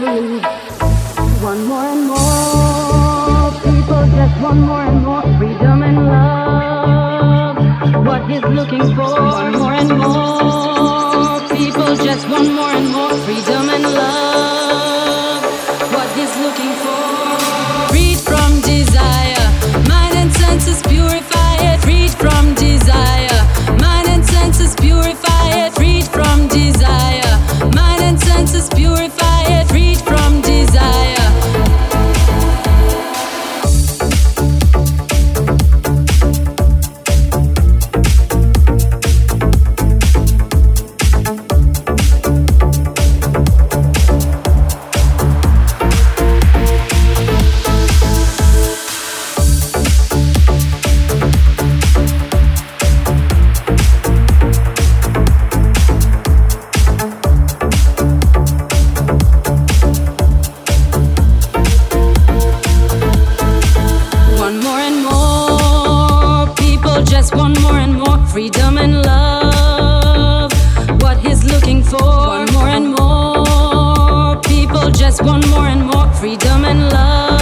beliefs. One more and more people just want more and more freedom and love. What he's looking for. Just want more and more freedom and love. What he's looking for. One more and more people just want more and more freedom and love.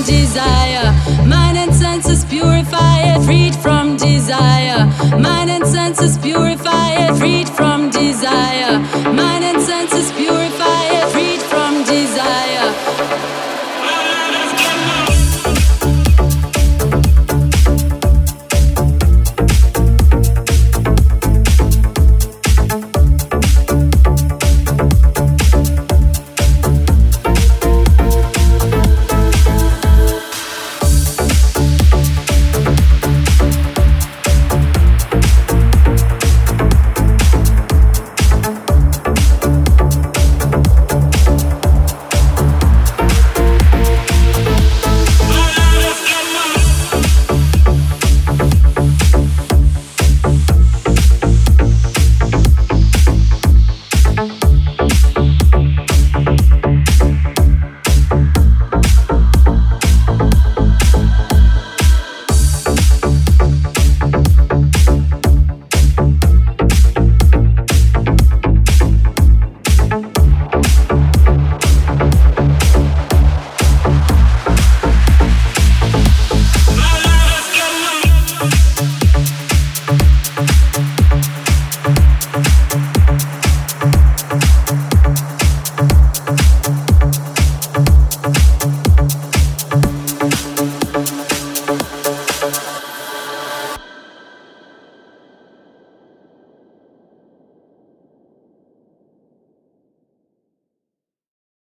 from desire. Mind and senses purify it, freed from desire. Mind and senses purify it, freed from